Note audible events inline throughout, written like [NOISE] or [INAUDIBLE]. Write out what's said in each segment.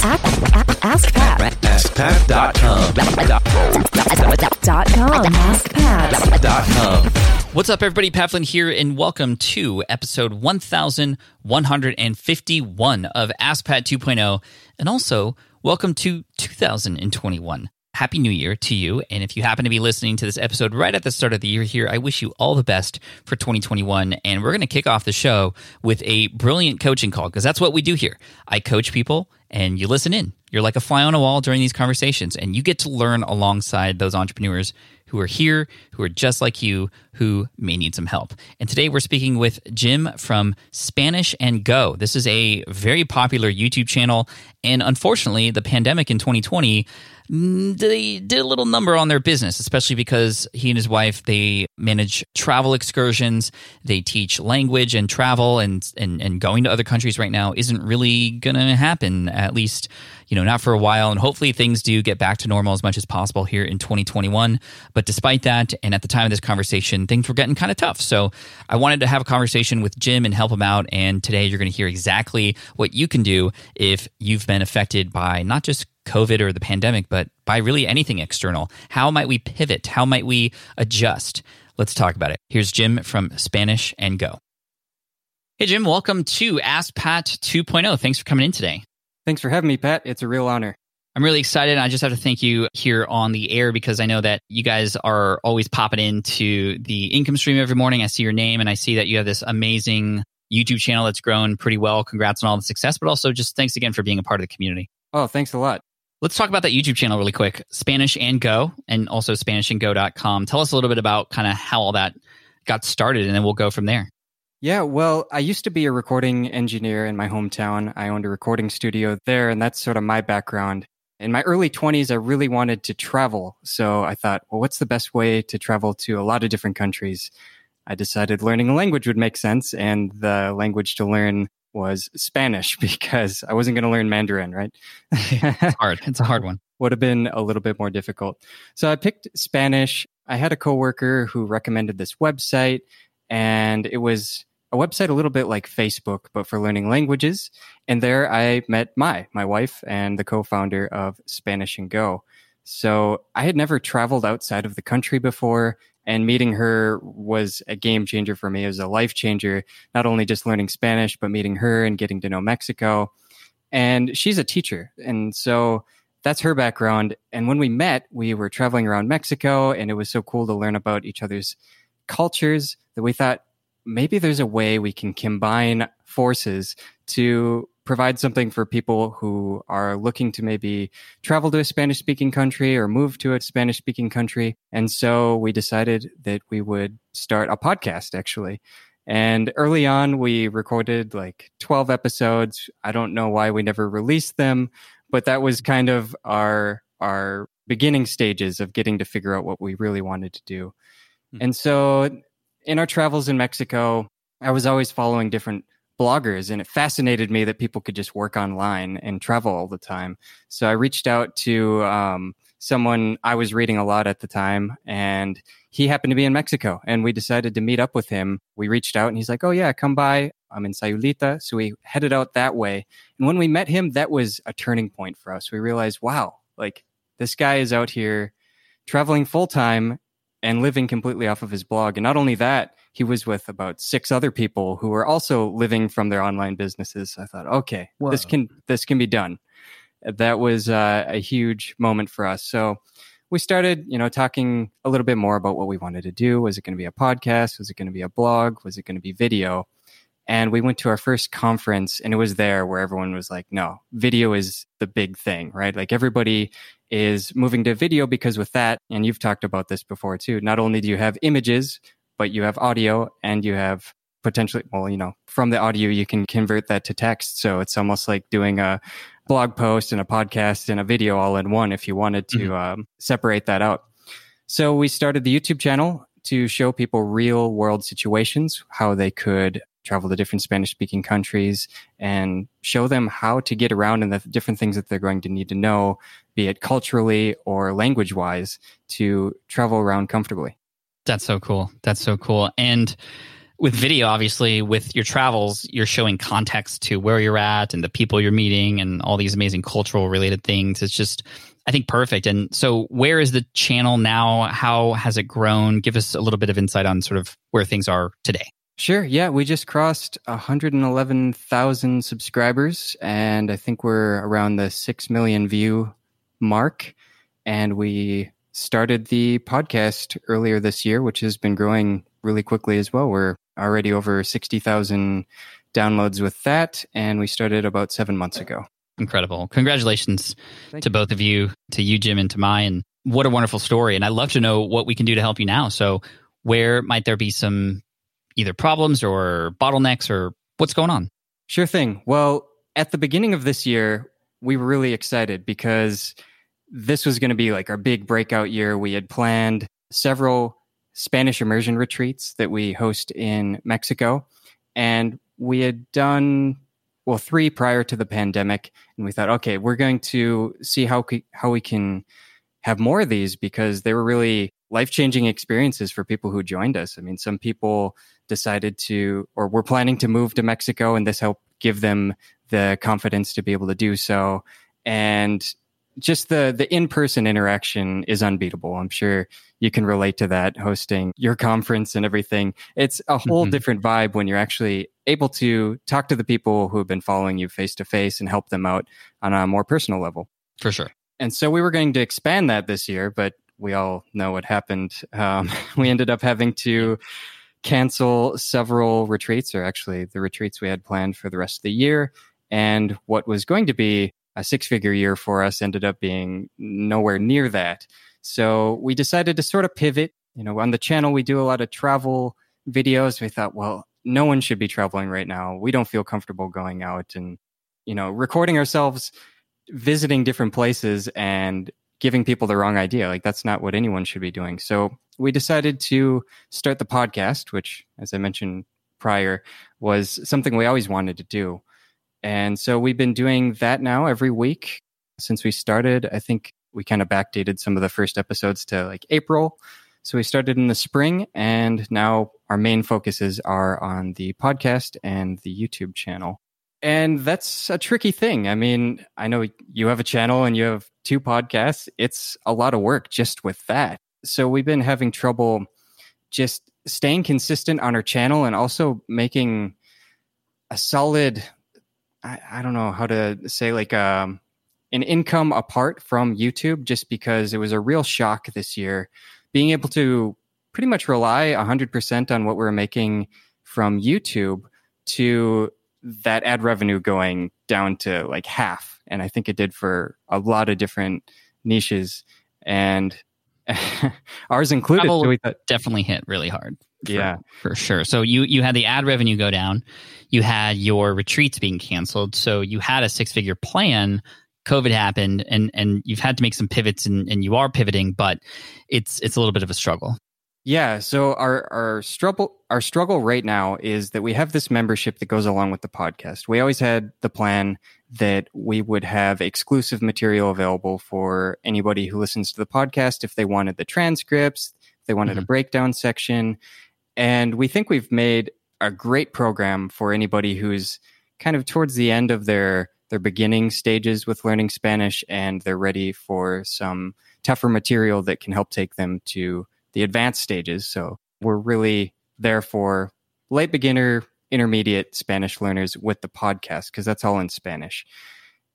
Ask, Pat. AskPat.com. Dot com. AskPat. What's up, everybody? Pat Flynn here, and welcome to episode 1151 of Ask Pat 2.0, and also welcome to 2021. Happy New Year to you. And if you happen to be listening to this episode right at the start of the year here, I wish you all the best for 2021. And we're going to kick off the show with a brilliant coaching call because that's what we do here. I coach people and you listen in. You're like a fly on a wall during these conversations, and you get to learn alongside those entrepreneurs who are here, who are just like you, who may need some help. And today we're speaking with Jim from Spanish and Go. This is a very popular YouTube channel, and unfortunately, the pandemic in 2020 mm, Mm, they did a little number on their business, especially because he and his wife they manage travel excursions, they teach language and travel, and and and going to other countries right now isn't really gonna happen at least you know not for a while. And hopefully things do get back to normal as much as possible here in 2021. But despite that, and at the time of this conversation, things were getting kind of tough. So I wanted to have a conversation with Jim and help him out. And today you're going to hear exactly what you can do if you've been affected by not just COVID or the pandemic, but by really anything external. How might we pivot? How might we adjust? Let's talk about it. Here's Jim from Spanish and Go. Hey, Jim, welcome to Ask Pat 2.0. Thanks for coming in today. Thanks for having me, Pat. It's a real honor. I'm really excited. I just have to thank you here on the air because I know that you guys are always popping into the income stream every morning. I see your name and I see that you have this amazing YouTube channel that's grown pretty well. Congrats on all the success, but also just thanks again for being a part of the community. Oh, thanks a lot. Let's talk about that YouTube channel really quick Spanish and Go, and also SpanishAndGo.com. Tell us a little bit about kind of how all that got started, and then we'll go from there. Yeah, well, I used to be a recording engineer in my hometown. I owned a recording studio there, and that's sort of my background. In my early 20s, I really wanted to travel. So I thought, well, what's the best way to travel to a lot of different countries? I decided learning a language would make sense, and the language to learn was Spanish [LAUGHS] because I wasn't going to learn Mandarin, right? it's [LAUGHS] hard. [LAUGHS] It's a hard one. Would have been a little bit more difficult. So I picked Spanish. I had a coworker who recommended this website, and it was a website a little bit like Facebook, but for learning languages. And there I met Mai, my wife, and the co-founder of Spanish and Go. So I had never traveled outside of the country before, and meeting her was a game changer for me. It was a life changer, not only just learning Spanish, but meeting her and getting to know Mexico. And she's a teacher. And so that's her background. And when we met, we were traveling around Mexico, and it was so cool to learn about each other's cultures that we thought maybe there's a way we can combine forces to provide something for people who are looking to maybe travel to a Spanish speaking country or move to a Spanish speaking country. And so we decided that we would start a podcast actually. And early on, we recorded like 12 episodes. I don't know why we never released them, but that was kind of our, our beginning stages of getting to figure out what we really wanted to do. Mm-hmm. And so in our travels in Mexico, I was always following different bloggers and it fascinated me that people could just work online and travel all the time. So I reached out to um, someone I was reading a lot at the time and he happened to be in Mexico and we decided to meet up with him. We reached out and he's like, Oh yeah, come by. I'm in Sayulita. So we headed out that way. And when we met him, that was a turning point for us. We realized, wow, like this guy is out here traveling full time and living completely off of his blog. And not only that, he was with about six other people who were also living from their online businesses. I thought, okay, Whoa. this can this can be done. That was uh, a huge moment for us. So we started, you know, talking a little bit more about what we wanted to do. Was it going to be a podcast? Was it going to be a blog? Was it going to be video? And we went to our first conference and it was there where everyone was like, no, video is the big thing, right? Like everybody is moving to video because with that, and you've talked about this before too, not only do you have images, but you have audio and you have potentially, well, you know, from the audio, you can convert that to text. So it's almost like doing a blog post and a podcast and a video all in one if you wanted to mm-hmm. um, separate that out. So we started the YouTube channel to show people real world situations, how they could travel to different Spanish speaking countries and show them how to get around and the different things that they're going to need to know, be it culturally or language wise, to travel around comfortably. That's so cool. That's so cool. And with video, obviously, with your travels, you're showing context to where you're at and the people you're meeting and all these amazing cultural related things. It's just, I think, perfect. And so, where is the channel now? How has it grown? Give us a little bit of insight on sort of where things are today. Sure. Yeah, we just crossed 111,000 subscribers, and I think we're around the 6 million view mark. And we started the podcast earlier this year, which has been growing really quickly as well. We're already over 60,000 downloads with that, and we started about seven months ago. Incredible. Congratulations Thank to both of you, to you, Jim, and to Mai. And what a wonderful story. And I'd love to know what we can do to help you now. So, where might there be some either problems or bottlenecks or what's going on? Sure thing. Well, at the beginning of this year, we were really excited because this was going to be like our big breakout year. We had planned several Spanish immersion retreats that we host in Mexico. And we had done, well, three prior to the pandemic. And we thought, okay, we're going to see how, how we can have more of these because they were really life changing experiences for people who joined us. I mean, some people decided to, or were planning to move to Mexico, and this helped give them the confidence to be able to do so. And just the the in person interaction is unbeatable. I'm sure you can relate to that hosting your conference and everything. It's a whole Mhm. different vibe when you're actually able to talk to the people who have been following you face to face and help them out on a more personal level. For sure. And so we were going to expand that this year, but we all know what happened. Um, [LAUGHS] we ended up having to cancel several retreats, or actually the retreats we had planned for the rest of the year. And what was going to be a six figure year for us ended up being nowhere near that. So we decided to sort of pivot. You know, on the channel, we do a lot of travel videos. We thought, well, no one should be traveling right now. We don't feel comfortable going out and, you know, recording ourselves visiting different places and giving people the wrong idea. Like that's not what anyone should be doing. So we decided to start the podcast, which, as I mentioned prior, was something we always wanted to do. And so we've been doing that now every week since we started. I think we kind of backdated some of the first episodes to like April. So we started in the spring, and now our main focuses are on the podcast and the YouTube channel. And that's a tricky thing. I mean, I know you have a channel and you have two podcasts. It's a lot of work just with that. So we've been having trouble just staying consistent on our channel and also making a solid I, I don't know how to say like um an income apart from YouTube just because it was a real shock this year. Being able to pretty much rely 100% on what we're making from YouTube to that ad revenue going down to like half. And I think it did for a lot of different niches. And [LAUGHS] ours included Travel- so we thought, Definitely hit really hard. for- Yeah. For sure. So you you had the ad revenue go down. You had your retreats being canceled. So you had a six figure plan. COVID happened and and you've had to make some pivots and, and you are pivoting, but it's it's a little bit of a struggle. Yeah, so our our struggle our struggle right now is that we have this membership that goes along with the podcast. We always had the plan that we would have exclusive material available for anybody who listens to the podcast if they wanted the transcripts, if they wanted a Mhm. breakdown section. And we think we've made a great program for anybody who's kind of towards the end of their their beginning stages with learning Spanish and they're ready for some tougher material that can help take them to the advanced stages. So we're really there for late beginner, intermediate Spanish learners with the podcast because that's all in Spanish.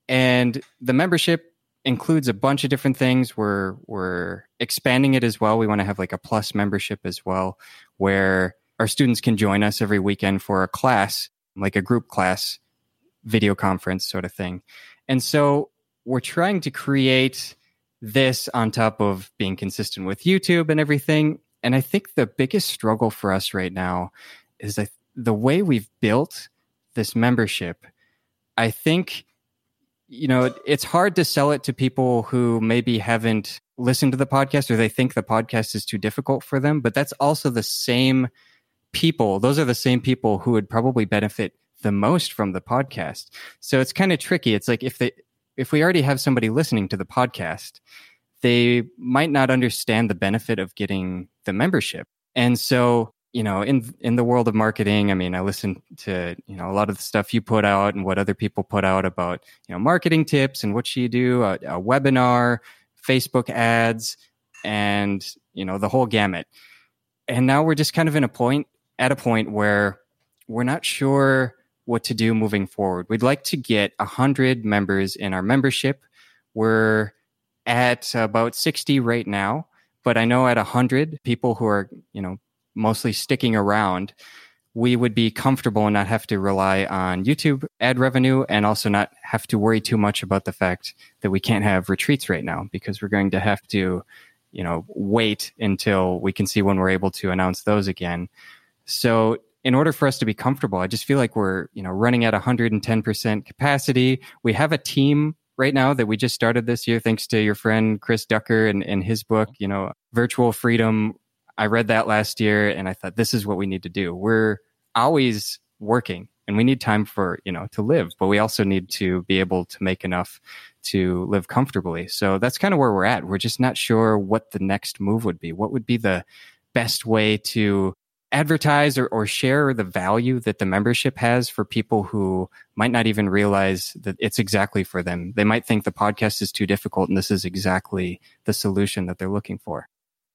And the membership includes a bunch of different things. We're we're expanding it as well. We want to have like a plus membership as well, where our students can join us every weekend for a class, like a group class video conference sort of thing. And so we're trying to create this on top of being consistent with YouTube and everything. And I think the biggest struggle for us right now is that the way we've built this membership, I think, you know, it's hard to sell it to people who maybe haven't listened to the podcast or they think the podcast is too difficult for them. But that's also the same people. Those are the same people who would probably benefit the most from the podcast. So it's kind of tricky. It's like if they, if we already have somebody listening to the podcast, they might not understand the benefit of getting the membership. And so you know, in in the world of marketing, I mean, I listen to you know a lot of the stuff you put out and what other people put out about you know marketing tips and what should you do, a, a webinar, Facebook ads, and you know the whole gamut. And now we're just kind of in a point at a point where we're not sure what to do moving forward. We'd like to get a hundred members in our membership. We're at about sixty right now, but I know at a hundred people who are you know mostly sticking around, we would be comfortable and not have to rely on YouTube ad revenue and also not have to worry too much about the fact that we can't have retreats right now because we're going to have to, you know, wait until we can see when we're able to announce those again. So in order for us to be comfortable, I just feel like we're, you know, running at 110% capacity. We have a team right now that we just started this year, thanks to your friend Chris Ducker and, and his book, you know, Virtual Freedom I read that last year and I thought this is what we need to do. We're always working and we need time for, you know, to live, but we also need to be able to make enough to live comfortably. So that's kind of where we're at. We're just not sure what the next move would be. What would be the best way to advertise or, or share the value that the membership has for people who might not even realize that it's exactly for them. They might think the podcast is too difficult and this is exactly the solution that they're looking for.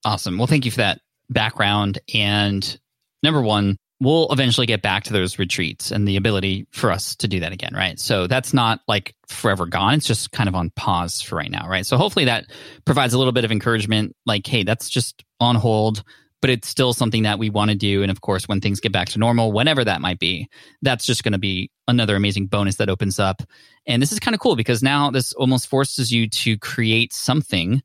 Awesome. Well, thank you for that background. And number one, we'll eventually get back to those retreats and the ability for us to do that again, right? So that's not like forever gone. It's just kind of on pause for right now, right? So hopefully that provides a little bit of encouragement like, hey, that's just on hold, but it's still something that we want to do. And of course, when things get back to normal, whenever that might be, that's just going to be another amazing bonus that opens up. And this is kind of cool because now this almost forces you to create something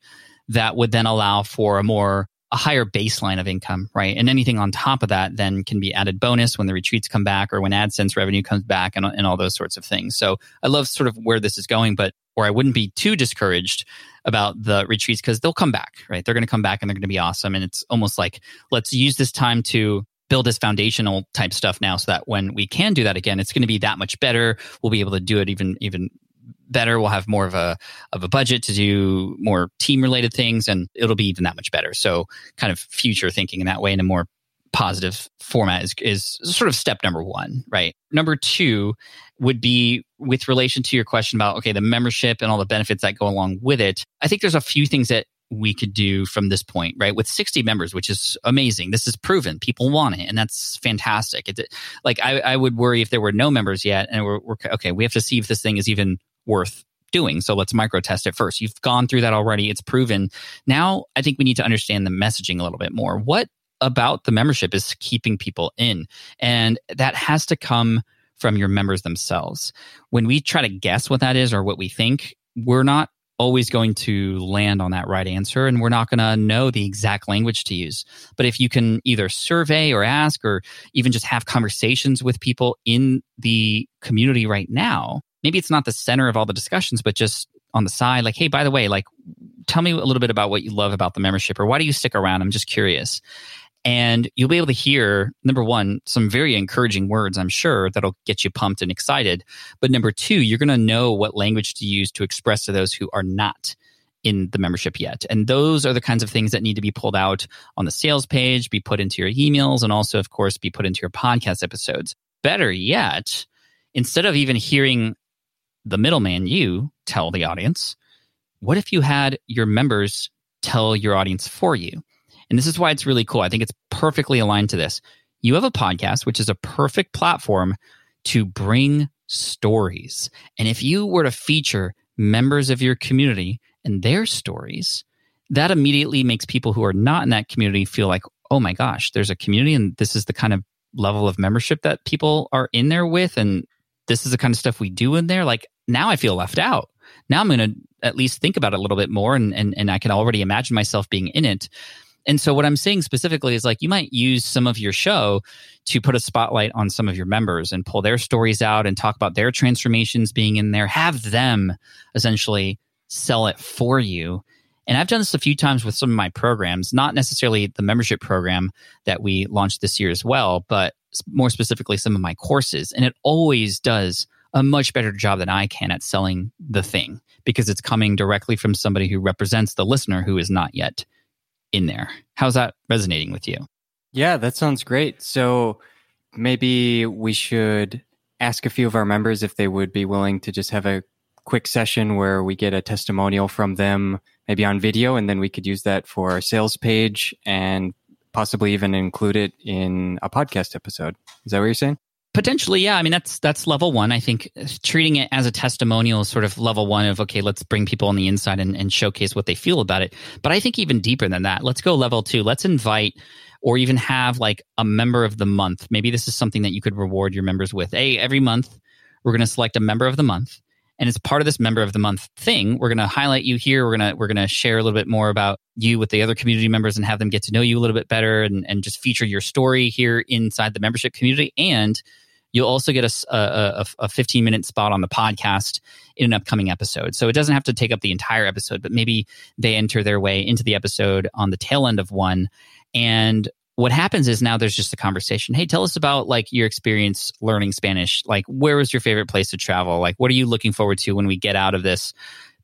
that would then allow for a more a higher baseline of income, right? And anything on top of that then can be added bonus when the retreats come back or when AdSense revenue comes back and, and all those sorts of things. So I love sort of where this is going, but or I wouldn't be too discouraged about the retreats because they'll come back, right? They're going to come back and they're going to be awesome. And it's almost like let's use this time to build this foundational type stuff now so that when we can do that again, it's going to be that much better. We'll be able to do it even even better. We'll have more of a of a budget to do more team related things, and it'll be even that much better. So, kind of future thinking in that way in a more positive format is is sort of step number one, right? Number two would be with relation to your question about okay, the membership and all the benefits that go along with it. I think there's a few things that we could do from this point, right? With 60 members, which is amazing. This is proven. People want it, and that's fantastic. It, like I, I would worry if there were no members yet, and we're, we're okay. We have to see if this thing is even worth doing. So let's micro test it first. You've gone through that already. It's proven. Now I think we need to understand the messaging a little bit more. What about the membership is keeping people in? And that has to come from your members themselves. When we try to guess what that is or what we think, we're not always going to land on that right answer and we're not going to know the exact language to use. But if you can either survey or ask or even just have conversations with people in the community right now, maybe it's not the center of all the discussions, but just on the side, like, hey, by the way, like, tell me a little bit about what you love about the membership or why do you stick around? I'm just curious. And you'll be able to hear, number one, some very encouraging words, I'm sure, that'll get you pumped and excited. But number two, you're going to know what language to use to express to those who are not in the membership yet. And those are the kinds of things that need to be pulled out on the sales page, be put into your emails, and also, of course, be put into your podcast episodes. Better yet, instead of even hearing the middleman, you tell the audience, what if you had your members tell your audience for you? And this is why it's really cool. I think it's perfectly aligned to this. You have a podcast, which is a perfect platform to bring stories. And if you were to feature members of your community and their stories, that immediately makes people who are not in that community feel like, oh my gosh, there's a community and this is the kind of level of membership that people are in there with. And this is the kind of stuff we do in there. Like now I feel left out. Now I'm going to at least think about it a little bit more and, and, and I can already imagine myself being in it. And so what I'm saying specifically is like you might use some of your show to put a spotlight on some of your members and pull their stories out and talk about their transformations being in there. Have them essentially sell it for you. And I've done this a few times with some of my programs, not necessarily the membership program that we launched this year as well, but more specifically some of my courses. And it always does a much better job than I can at selling the thing because it's coming directly from somebody who represents the listener who is not yet in there. How's that resonating with you? Yeah, that sounds great. So maybe we should ask a few of our members if they would be willing to just have a quick session where we get a testimonial from them, maybe on video, and then we could use that for our sales page and possibly even include it in a podcast episode. Is that what you're saying? Potentially, yeah. I mean, that's that's level one. I think treating it as a testimonial is sort of level one of okay, let's bring people on the inside and, and showcase what they feel about it. But I think even deeper than that, let's go level two. Let's invite or even have like a member of the month. Maybe this is something that you could reward your members with. Hey, every month we're going to select a member of the month and as part of this member of the month thing, we're going to highlight you here. We're going to we're going to share a little bit more about you with the other community members and have them get to know you a little bit better and, and just feature your story here inside the membership community. And you'll also get a, a, a 15 minute spot on the podcast in an upcoming episode. So it doesn't have to take up the entire episode, but maybe they enter their way into the episode on the tail end of one. And what happens is now there's just a conversation. Hey, tell us about like your experience learning Spanish. Like, where was your favorite place to travel? Like, what are you looking forward to when we get out of this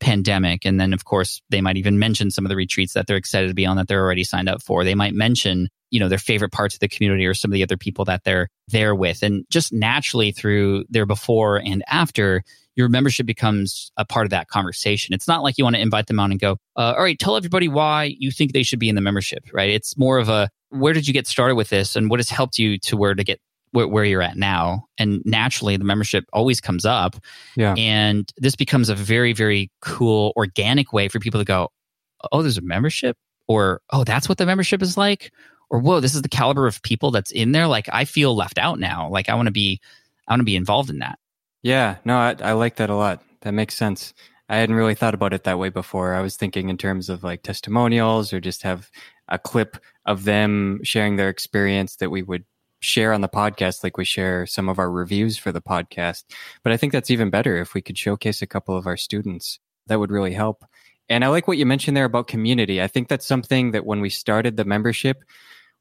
pandemic? And then, of course, they might even mention some of the retreats that they're excited to be on that they're already signed up for. They might mention, you know, their favorite parts of the community or some of the other people that they're there with. And just naturally through their before and after, your membership becomes a part of that conversation. It's not like you want to invite them on and go, uh, all right, tell everybody why you think they should be in the membership, right? It's more of a, where did you get started with this and what has helped you to where to get where, where, you're at now. And naturally the membership always comes up. Yeah. And this becomes a very very cool organic way for people to go oh there's a membership? Or oh that's what the membership is like? Or whoa this is the caliber of people that's in there. Like i feel left out now. Like i want to be i want to be involved in that. Yeah. No I, I like that a lot. That makes sense. I hadn't really thought about it that way before. I was thinking in terms of like testimonials or just have a clip of them sharing their experience that we would share on the podcast like we share some of our reviews for the podcast. But I think that's even better if we could showcase a couple of our students. That would really help. And I like what you mentioned there about community. I think that's something that when we started the membership,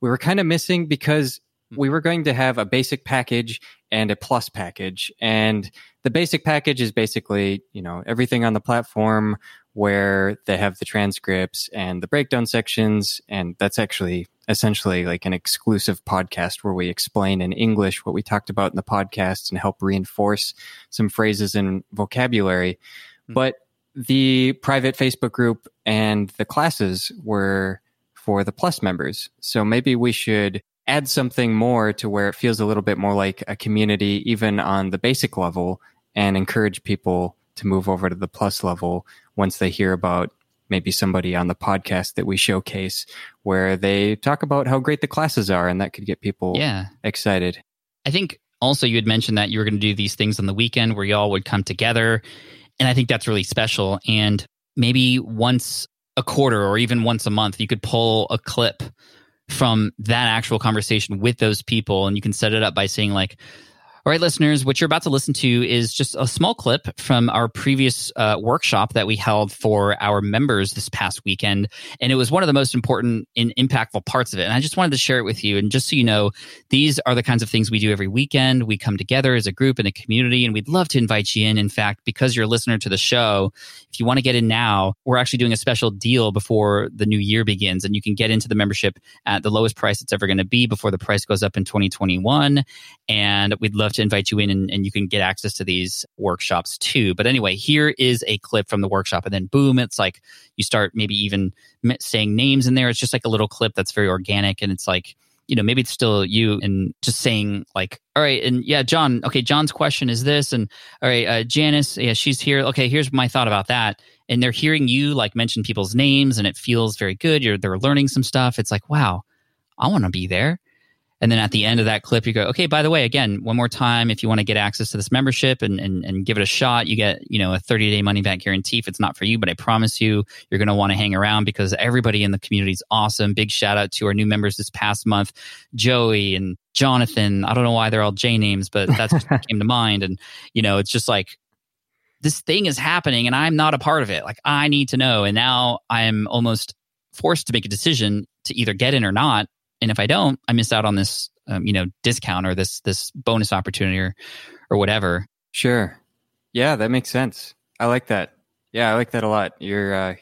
we were kind of missing because hmm. we were going to have a basic package and a plus package. And the basic package is basically, you know, everything on the platform where they have the transcripts and the breakdown sections. And that's actually essentially like an exclusive podcast where we explain in English what we talked about in the podcast and help reinforce some phrases and vocabulary. Mm-hmm. But the private Facebook group and the classes were for the plus members. So maybe we should add something more to where it feels a little bit more like a community, even on the basic level, and encourage people to move over to the plus level once they hear about maybe somebody on the podcast that we showcase where they talk about how great the classes are and that could get people yeah. excited. I think also you had mentioned that you were going to do these things on the weekend where y'all would come together and I think that's really special and maybe once a quarter or even once a month you could pull a clip from that actual conversation with those people and you can set it up by saying like all right, listeners, what you're about to listen to is just a small clip from our previous uh, workshop that we held for our members this past weekend. And it was one of the most important and impactful parts of it. And I just wanted to share it with you. And just so you know, these are the kinds of things we do every weekend. We come together as a group and a community, and we'd love to invite you in. In fact, because you're a listener to the show, if you want to get in now, we're actually doing a special deal before the new year begins. And you can get into the membership at the lowest price it's ever going to be before the price goes up in 2021. And we'd love love to invite you in and, and you can get access to these workshops too. But anyway, here is a clip from the workshop. And then boom, it's like you start maybe even saying names in there. It's just like a little clip that's very organic. And it's like, you know, maybe it's still you and just saying like, all right, and yeah, John, okay, John's question is this, and all right, uh, Janice, yeah, she's here. Okay, here's my thought about that. And they're hearing you like mention people's names, and it feels very good. You're they're learning some stuff. It's like, wow, I want to be there. And then at the end of that clip, you go, okay, by the way, again, one more time, if you want to get access to this membership and, and, and give it a shot, you get, you know, a 30 day money back guarantee if it's not for you. But I promise you, you're going to want to hang around because everybody in the community is awesome. Big shout out to our new members this past month, Joey and Jonathan. I don't know why they're all J names, but that's what [LAUGHS] came to mind. And, you know, it's just like, this thing is happening and I'm not a part of it. Like I need to know. And now I'm almost forced to make a decision to either get in or not and if I don't, I miss out on this, um, you know, discount or this this bonus opportunity or or whatever. Sure. Yeah, that makes sense. I like that. Yeah, I like that a lot. You're uh,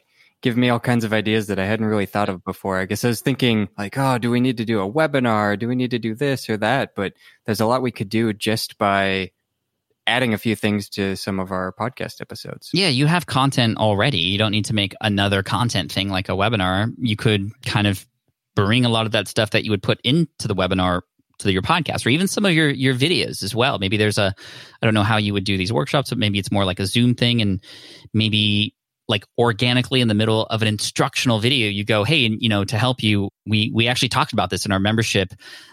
giving me all kinds of ideas that I hadn't really thought of before. I guess I was thinking like, oh, do we need to do a webinar? Do we need to do this or that? But there's a lot we could do just by adding a few things to some of our podcast episodes. Yeah, you have content already. You don't need to make another content thing like a webinar. You could kind of bring a lot of that stuff that you would put into the webinar to your podcast or even some of your your videos as well. Maybe there's a I don't know how you would do these workshops, but maybe it's more like a Zoom thing and maybe like organically in the middle of an instructional video you go hey and you know to help you we we actually talked about this in our membership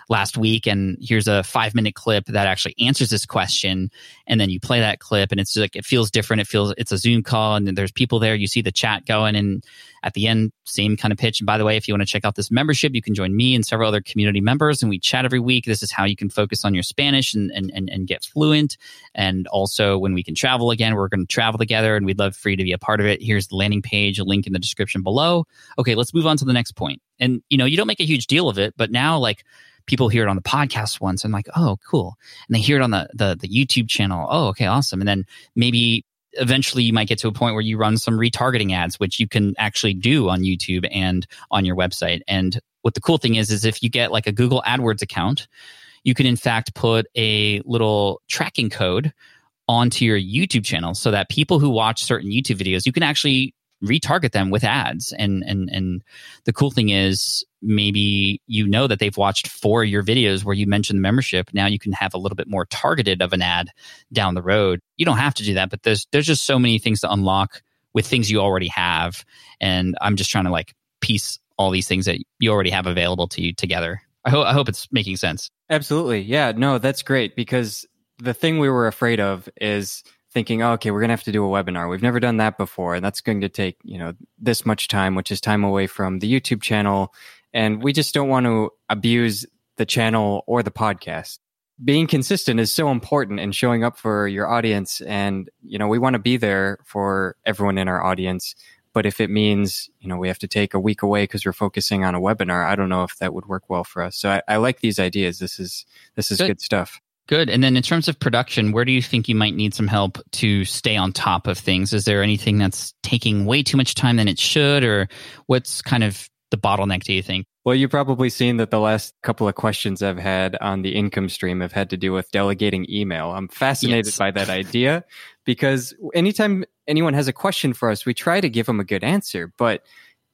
last week and here's a 5 minute clip that actually answers this question and then you play that clip and it's like it feels different. It feels it's a zoom call and there's people there. You see the chat going and at the end same kind of pitch. And by the way if you want to check out this membership you can join me and several other community members and we chat every week. This is how you can focus on your spanish and and and, and get fluent. And also when we can travel again we're going to travel together and we'd love for you to be a part of it. Here's the landing page a link in the description below. Okay let's move on to the next point. And you know you don't make a huge deal of it but now like people hear it on the podcast once and like oh cool. And they hear it on the, the the youtube channel oh okay awesome. And then maybe eventually you might get to a point where you run some retargeting ads which you can actually do on youtube and on your website. And what the cool thing is is if you get like a google adwords account you can in fact put a little tracking code onto your YouTube channel so that people who watch certain YouTube videos, you can actually retarget them with ads. And and and the cool thing is maybe you know that they've watched four of your videos where you mentioned the membership now you can have a little bit more targeted of an ad down the road you don't have to do that but there's there's just so many things to unlock with things you already have and i'm just trying to like piece all these things that you already have available to you together i hope i hope it's making sense absolutely yeah no that's great because the thing we were afraid of is thinking, oh, okay, we're going to have to do a webinar. We've never done that before. And that's going to take, you know, this much time, which is time away from the YouTube channel. And we just don't want to abuse the channel or the podcast. Being consistent is so important in showing up for your audience. And, you know, we want to be there for everyone in our audience. But if it means, you know, we have to take a week away because we're focusing on a webinar, I don't know if that would work well for us. So I, I like these ideas. This is, this is good, good stuff. Good. And then in terms of production, where do you think you might need some help to stay on top of things? Is there anything that's taking way too much time than it should, or what's kind of the bottleneck, do you think? Well, you've probably seen that the last couple of questions I've had on the income stream have had to do with delegating email. I'm fascinated yes. by that idea because anytime anyone has a question for us, we try to give them a good answer. But,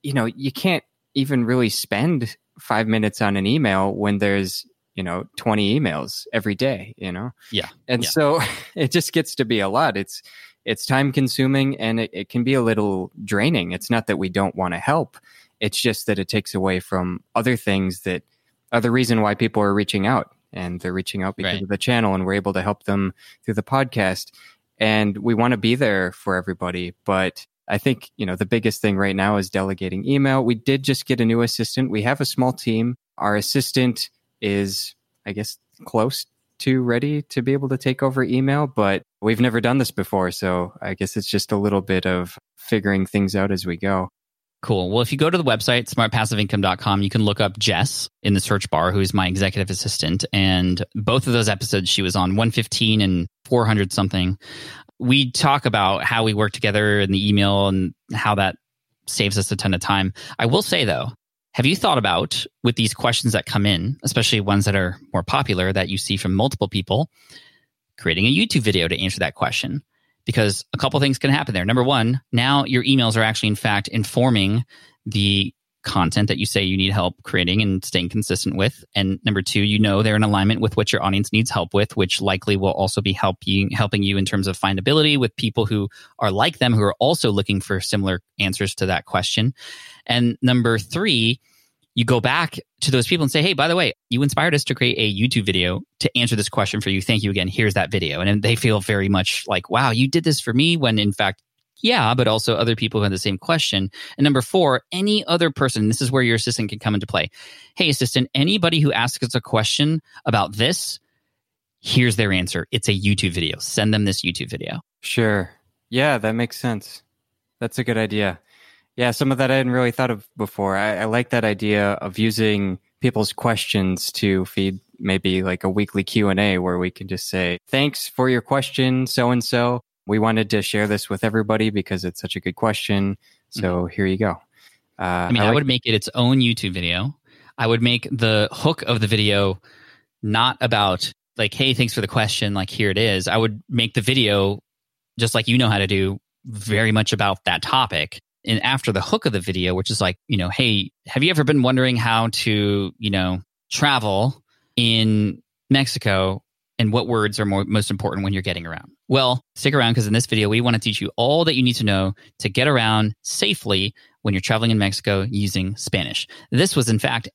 you know, you can't even really spend five minutes on an email when there's you know 20 emails every day you know yeah and yeah. so [LAUGHS] it just gets to be a lot it's it's time consuming and it, it can be a little draining it's not that we don't want to help it's just that it takes away from other things that are the reason why people are reaching out and they're reaching out because right. of the channel and we're able to help them through the podcast and we want to be there for everybody but I think, you know, the biggest thing right now is delegating email. We did just get a new assistant. We have a small team. Our assistant is, I guess, close to ready to be able to take over email, but we've never done this before. So I guess it's just a little bit of figuring things out as we go. Cool. Well, if you go to the website, smartpassiveincome.com, you can look up Jess in the search bar, who's my executive assistant. And both of those episodes, she was on 115 and 400 something. We talk about how we work together in the email and how that saves us a ton of time. I will say, though, have you thought about with these questions that come in, especially ones that are more popular that you see from multiple people, creating a YouTube video to answer that question? Because a couple things can happen there. Number one, now your emails are actually, in fact, informing the content that you say you need help creating and staying consistent with. And number two, you know they're in alignment with what your audience needs help with, which likely will also be helping helping you in terms of findability with people who are like them who are also looking for similar answers to that question. And number three, you go back to those people and say, Hey, by the way, you inspired us to create a YouTube video to answer this question for you. Thank you again. Here's that video. And then they feel very much like, wow, you did this for me when in fact yeah, but also other people who have the same question. And number four, any other person, this is where your assistant can come into play. Hey, assistant, anybody who asks us a question about this, here's their answer. It's a YouTube video. Send them this YouTube video. Sure. Yeah, that makes sense. That's a good idea. Yeah, some of that I hadn't really thought of before. I, I like that idea of using people's questions to feed maybe like a weekly Q&A where we can just say, thanks for your question, so and so we wanted to share this with everybody because it's such a good question. So here you go. Uh, I mean, I, like- would make it its own YouTube video. I would make the hook of the video not about like, hey, thanks for the question. Like, here it is. I would make the video just like you know how to do, very much about that topic. And after the hook of the video, which is like, you know, hey, have you ever been wondering how to, you know, travel in Mexico and what words are more, most important when you're getting around? Well, stick around because in this video, we want to teach you all that you need to know to get around safely when you're traveling in Mexico using Spanish. This was, in fact,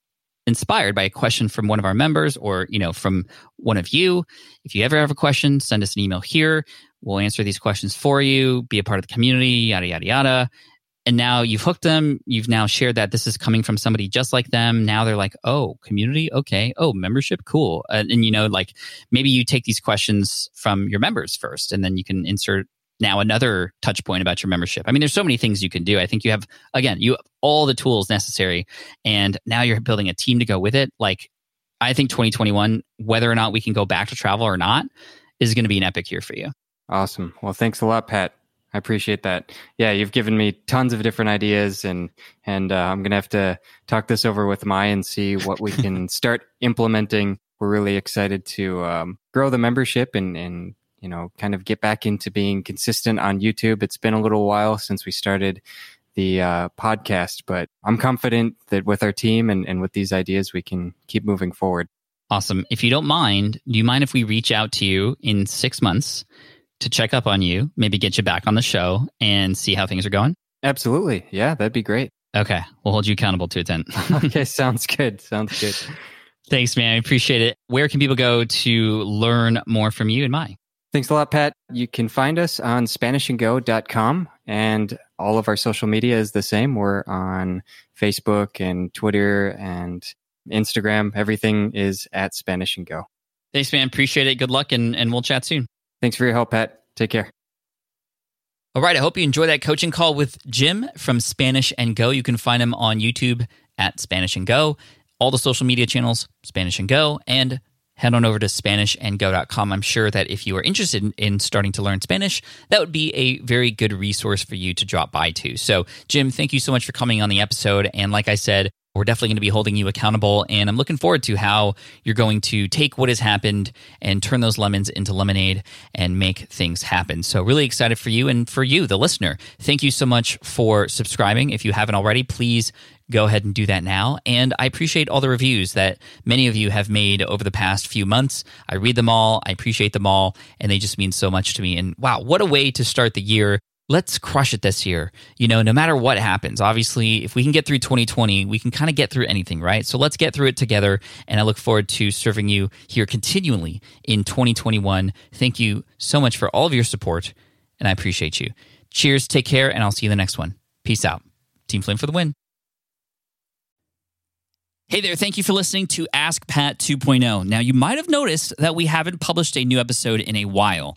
inspired by a question from one of our members or you know from one of you if you ever have a question send us an email here we'll answer these questions for you be a part of the community yada yada yada and now you've hooked them you've now shared that this is coming from somebody just like them now they're like oh community okay oh membership cool and, and you know like maybe you take these questions from your members first and then you can insert now another touch point about your membership. I mean, there's so many things you can do. I think you have, again, you have all the tools necessary, and now you're building a team to go with it. Like, I think 2021, whether or not we can go back to travel or not, is going to be an epic year for you. Awesome. Well, thanks a lot, Pat. I appreciate that. Yeah, you've given me tons of different ideas, and and uh, I'm gonna have to talk this over with Mai and see what we can [LAUGHS] start implementing. We're really excited to um, grow the membership and and you know, kind of get back into being consistent on YouTube. It's been a little while since we started the uh, podcast, but I'm confident that with our team and, and with these ideas, we can keep moving forward. Awesome. If you don't mind, do you mind if we reach out to you in six months to check up on you, maybe get you back on the show and see how things are going? Absolutely. Yeah, that'd be great. Okay. We'll hold you accountable to it then. [LAUGHS] okay. [LAUGHS] Sounds good. Sounds good. Thanks, man. I appreciate it. Where can people go to learn more from you and Mai? Thanks a lot, Pat. You can find us on SpanishAndGo.com, and all of our social media is the same. We're on Facebook and Twitter and Instagram. Everything is at Spanish and Go. Thanks, man. Appreciate it. Good luck, and, and we'll chat soon. Thanks for your help, Pat. Take care. All right. I hope you enjoyed that coaching call with Jim from Spanish and Go. You can find him on YouTube at Spanish and Go, all the social media channels, Spanish and Go, and head on over to SpanishAndGo.com. I'm sure that if you are interested in, in, starting to learn Spanish, that would be a very good resource for you to drop by to. So, Jim, thank you so much for coming on the episode. And like I said, we're definitely going to be holding you accountable. And I'm looking forward to how you're going to take what has happened and turn those lemons into lemonade and make things happen. So, really excited for you and for you, the listener. Thank you so much for subscribing. If you haven't already, please go ahead and do that now. And I appreciate all the reviews that many of you have made over the past few months. I read them all, I appreciate them all, and they just mean so much to me. And wow, what a way to start the year. Let's crush it this year. You know, no matter what happens, obviously, if we can get through 2020, we can kind of get through anything, right? So let's get through it together. And I look forward to serving you here continually in 2021. Thank you so much for all of your support, and I appreciate you. Cheers, take care, and I'll see you in the next one. Peace out. Team Flynn for the win. Hey there, thank you for listening to Ask Pat 2.0. Now, you might have noticed that we haven't published a new episode in a while.